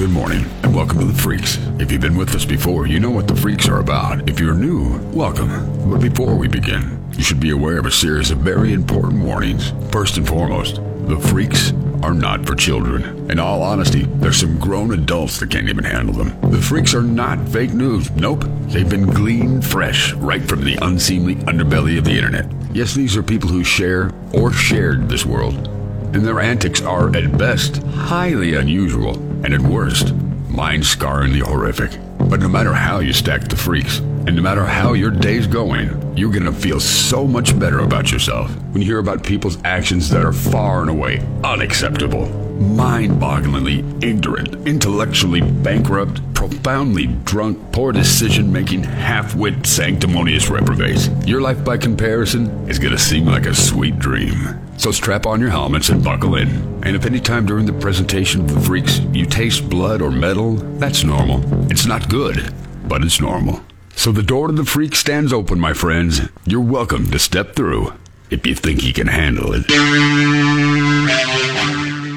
Good morning, and welcome to the Freaks. If you've been with us before, you know what the Freaks are about. If you're new, welcome. But before we begin, you should be aware of a series of very important warnings. First and foremost, the Freaks are not for children. In all honesty, there's some grown adults that can't even handle them. The Freaks are not fake news. Nope. They've been gleaned fresh right from the unseemly underbelly of the internet. Yes, these are people who share or shared this world and their antics are, at best, highly unusual, and at worst, mind scarringly horrific. But no matter how you stack the freaks, and no matter how your day's going, you're gonna feel so much better about yourself when you hear about people's actions that are far and away unacceptable, mind bogglingly ignorant, intellectually bankrupt, profoundly drunk, poor decision making, half wit, sanctimonious reprobates. Your life, by comparison, is gonna seem like a sweet dream. So strap on your helmets and buckle in. And if any time during the presentation of the freaks you taste blood or metal, that's normal. It's not good, but it's normal. So the door to the freak stands open, my friends. You're welcome to step through if you think you can handle it.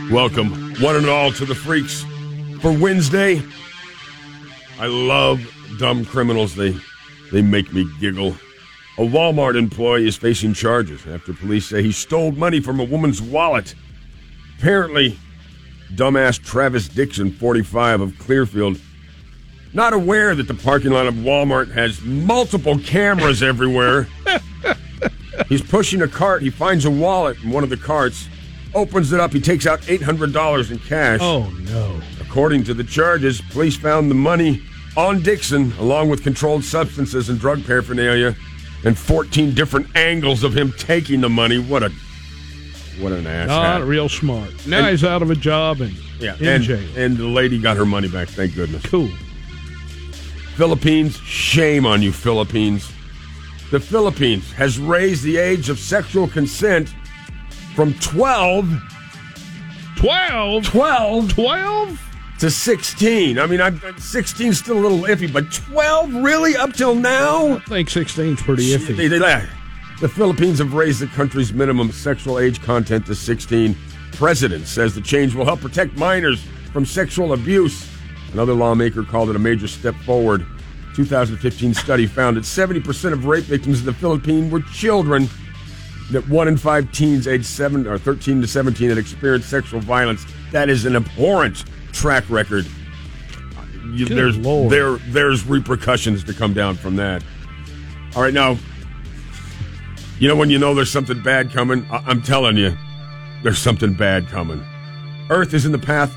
Welcome, one and all, to the freaks for Wednesday. I love dumb criminals. They they make me giggle. A Walmart employee is facing charges after police say he stole money from a woman's wallet. Apparently, dumbass Travis Dixon, 45 of Clearfield, not aware that the parking lot of Walmart has multiple cameras everywhere. He's pushing a cart. He finds a wallet in one of the carts, opens it up. He takes out $800 in cash. Oh, no. According to the charges, police found the money on Dixon, along with controlled substances and drug paraphernalia, and 14 different angles of him taking the money. What a what an ass. Not real smart. Now And- he's out of a job and yeah, in and, jail. and the lady got her money back. Thank goodness. Cool. Philippines, shame on you, Philippines. The Philippines has raised the age of sexual consent from 12, 12? 12 12? To 16. I mean, I'm 16 's still a little iffy, but 12 really up till now? I think 16's pretty iffy. They- they- they- the Philippines have raised the country's minimum sexual age content to 16. President says the change will help protect minors from sexual abuse. Another lawmaker called it a major step forward. 2015 study found that 70% of rape victims in the Philippines were children. That one in five teens aged seven or 13 to 17 had experienced sexual violence. That is an abhorrent track record. You- there's Lord. there there's repercussions to come down from that. All right, now, you know when you know there's something bad coming? I- I'm telling you, there's something bad coming. Earth is in the path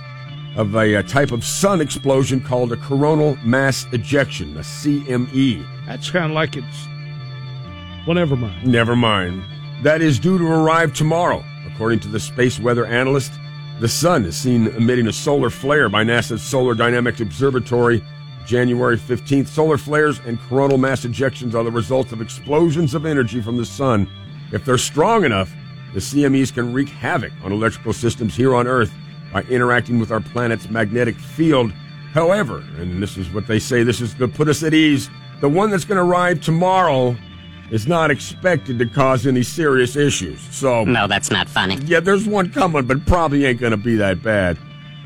of a, uh type of sun explosion called a coronal mass ejection, a CME. That's kind of like it's. Well, never mind. Never mind. That is due to arrive tomorrow. According to the space weather analyst, the sun is seen emitting a solar flare by NASA's Solar Dynamics Observatory January 15th. Solar flares and coronal mass ejections are the result of explosions of energy from the sun. If they're strong enough, the CMEs can wreak havoc on electrical systems here on Earth by interacting with our planet's magnetic field. However, and this is what they say, this is to put us at ease, the one that's going to arrive tomorrow is not expected to cause any serious issues. So, No, that's not funny. yeah, there's one coming, but probably ain't going to be that bad.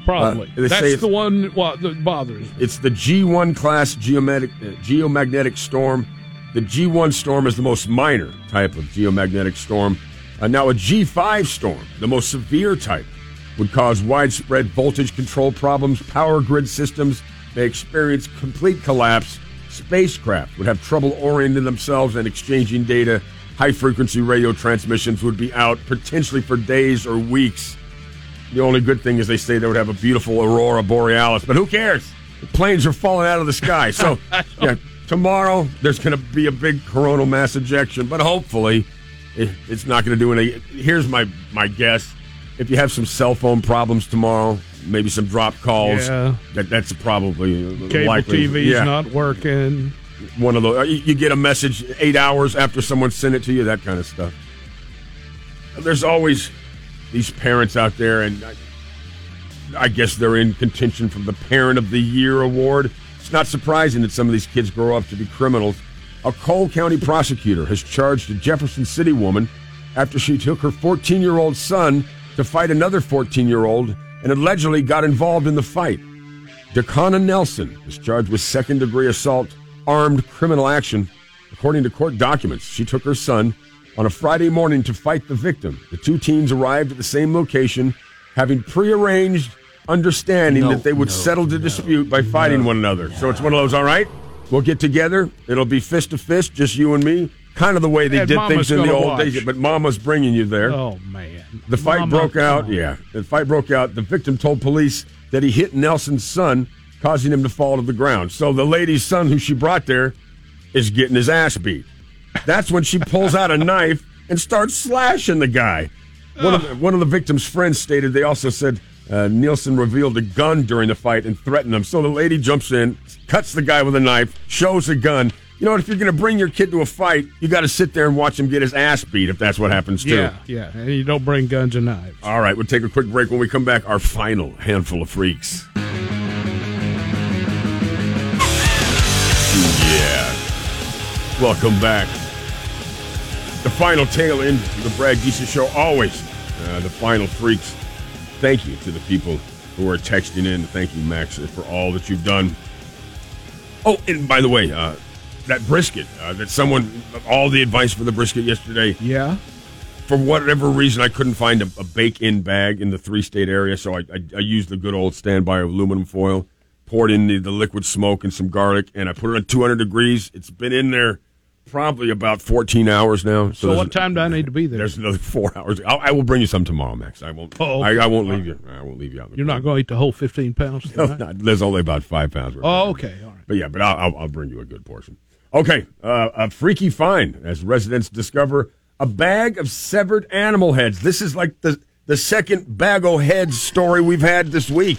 Probably. Uh, they That's it's- the one what, that bothers me. It's the G1 class geomagnetic, uh, geomagnetic storm. The G1 storm is the most minor type of geomagnetic storm. Uh, now, a G5 storm, the most severe type, would cause widespread voltage control problems, power grid systems. may experience complete collapse. Spacecraft would have trouble orienting themselves and exchanging data. High frequency radio transmissions would be out potentially for days or weeks. The only good thing is they say they would have a beautiful aurora borealis, but who cares? The planes are falling out of the sky. So, yeah, tomorrow there's going to be a big coronal mass ejection, but hopefully eh, it's not going to do any. Here's my my guess: if you have some cell phone problems tomorrow, maybe some drop calls, Yeah. that that's probably Cable likely. TV's yeah, not working. one of those. Uh, you, you get a message eight hours after someone sent it to you, that kind of stuff. There's always these parents out there, and I, I guess they're in contention for the Parent of the Year award. It's not surprising that some of these kids grow up to be criminals. A Cole County prosecutor has charged a Jefferson City woman after she took her 14 year old son to fight another 14 year old and allegedly got involved in the fight. Dakana Nelson is charged with second degree assault, armed criminal action. According to court documents, she took her son on a Friday morning to fight the victim. The two teens arrived at the same location, having prearranged, understanding No, that they would no, settle the dispute by fighting one another. So it's one of those, all right, we'll get together. It'll be fist to fist, just you and me. Kind of the way they And did Mama's things in the old watch. days. But Mama's bringing you there. Oh man. The fight Mama, broke out. on. Yeah, the fight broke out. The victim told police that he hit Nelson's son, causing him to fall to the ground. So the lady's son, who she brought there, is getting his ass beat. That's when she pulls out a knife and starts slashing the guy. One of the, one of the victim's friends stated they also said uh, Nelson revealed a gun during the fight and threatened him. So the lady jumps in, cuts the guy with a knife, shows the gun. You know, if you're going to bring your kid to a fight, you got to sit there and watch him get his ass beat. If that's what happens too. Yeah, yeah. And you don't bring guns and knives. All right, we'll take a quick break. When we come back, our final handful of freaks. Yeah. Welcome back. The final tale in the Brad Geisa Show. Always uh, the final freaks. Thank you to the people who are texting in. Thank you, Max, for all that you've done. Oh, and by the way, uh, that brisket, uh, that someone, all the advice for the brisket yesterday, Yeah. for whatever reason, I couldn't find a, a bake-in bag in the three-state area, so I, I, I used the good old standby aluminum foil, poured in the, the liquid smoke and some garlic, and I put it at 200 degrees. It's been in there probably about 14 hours now. So there's- what time do I need to be there? There's another four hours. I'll, I will bring you some tomorrow, Max. I won't. Oh, I, okay. I won't leave you. I won't leave you out. You're not going to eat the whole 15 pounds No, not- there's only about five pounds. Oh, okay. All right. But yeah, but I'll, I'll, I'll bring you a good portion. Okay, uh, a freaky find as residents discover a bag of severed animal heads. This is like the the second bag of heads story we've had this week.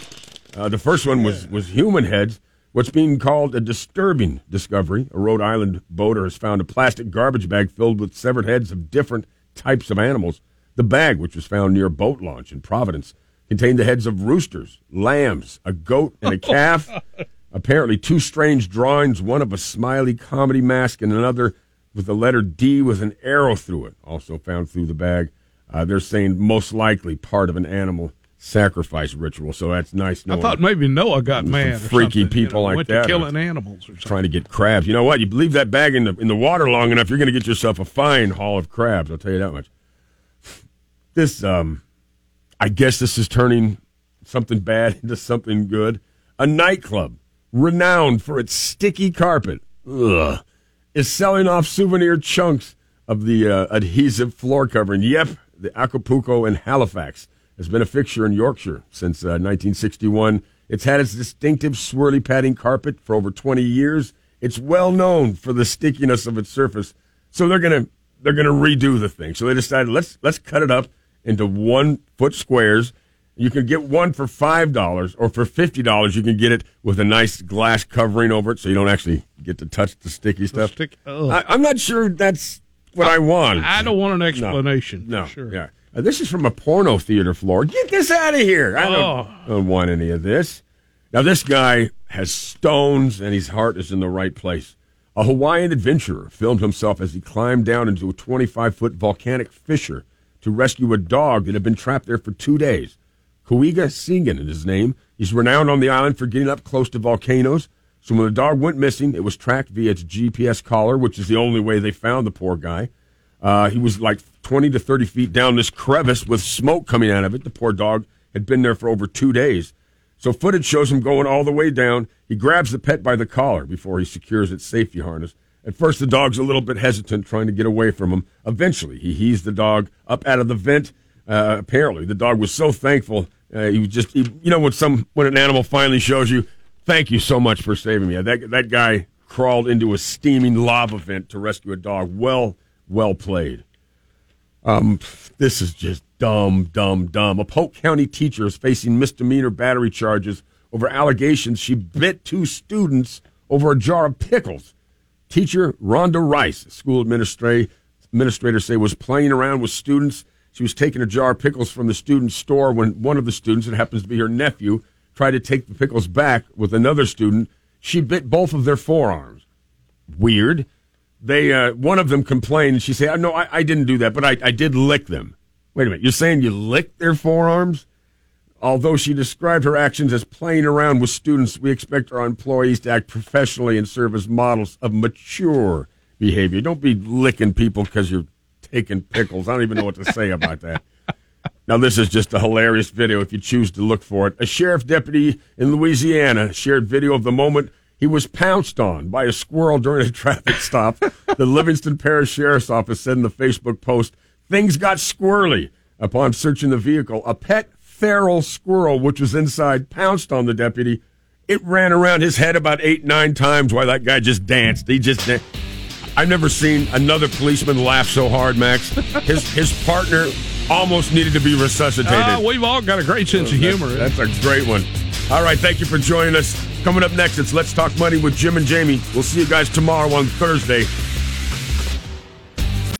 Uh, the first one was was human heads. What's being called a disturbing discovery. A Rhode Island boater has found a plastic garbage bag filled with severed heads of different types of animals. The bag, which was found near a boat launch in Providence, contained the heads of roosters, lambs, a goat, and a calf. Apparently, two strange drawings one of a smiley comedy mask and another with the letter D with an arrow through it, also found through the bag. Uh, they're saying most likely part of an animal sacrifice ritual, so that's nice I thought maybe Noah got mad. freaky something, you people know, like that killing animals or something. trying to get crabs. You know what? You leave that bag in the in the water long enough, you're going to get yourself a fine haul of crabs. I'll tell you that much. This, um, I guess, this is turning something bad into something good. A nightclub renowned for its sticky carpet, ugh, is selling off souvenir chunks of the uh, adhesive floor covering. Yep, the Acapulco in Halifax has been a fixture in Yorkshire since uh, 1961. It's had its distinctive swirly padding carpet for over 20 years. It's well known for the stickiness of its surface. So they're gonna they're gonna redo the thing. So they decided let's let's cut it up into one foot squares. You can get one for five dollars, or for fifty dollars, you can get it with a nice glass covering over it, so you don't actually get to touch the sticky stuff. stick- I, I'm not sure that's what I, want. I don't want an explanation. No, for Sure. yeah. Uh, this is from a porno theater floor. Get this out of here. I don't, Oh. don't want any of this. Now, this guy has stones and his heart is in the right place. A Hawaiian adventurer filmed himself as he climbed down into a 25 foot volcanic fissure to rescue a dog that had been trapped there for two days. Kuiga Segan is his name. He's renowned on the island for getting up close to volcanoes. So when the dog went missing, it was tracked via its GPS collar, which is the only way they found the poor guy. Uh, he was like 20 to 30 feet down this crevice with smoke coming out of it. The poor dog had been there for over two days. So footage shows him going all the way down. He grabs the pet by the collar before he secures its safety harness. At first, the dog's a little bit hesitant, trying to get away from him. Eventually, he heaves the dog up out of the vent. Uh, apparently, the dog was so thankful. Uh, he was just, he, you know, when some when an animal finally shows you, "Thank you so much for saving me." That that guy crawled into a steaming lava vent to rescue a dog. Well, well played. Um, this is just dumb, dumb, dumb. A Polk County teacher is facing misdemeanor battery charges over allegations she bit two students over a jar of pickles. Teacher Rhonda Rice, school administrator, administrator say was playing around with students. She was taking a jar of pickles from the student's store when one of the students, it happens to be her nephew, tried to take the pickles back with another student. She bit both of their forearms. Weird they uh, one of them complained. She said, "No, I, I didn't do that, but I, I did lick them." Wait a minute, you're saying you licked their forearms? Although she described her actions as playing around with students, we expect our employees to act professionally and serve as models of mature behavior. Don't be licking people because you're taking pickles. I don't even know what to say about that. Now, this is just a hilarious video if you choose to look for it. A sheriff deputy in Louisiana shared video of the moment he was pounced on by a squirrel during a traffic stop. the Livingston Parish Sheriff's Office said in the Facebook post, things got squirrely upon searching the vehicle. A pet feral squirrel, which was inside, pounced on the deputy. It ran around his head about eight, nine times while that guy just danced. He just danced. I've never seen another policeman laugh so hard, Max. His his partner almost needed to be resuscitated. Uh, we've all got a great sense of humor. That's, that's a great one. All right, thank you for joining us. Coming up next, it's Let's Talk Money with Jim and Jamie. We'll see you guys tomorrow on Thursday.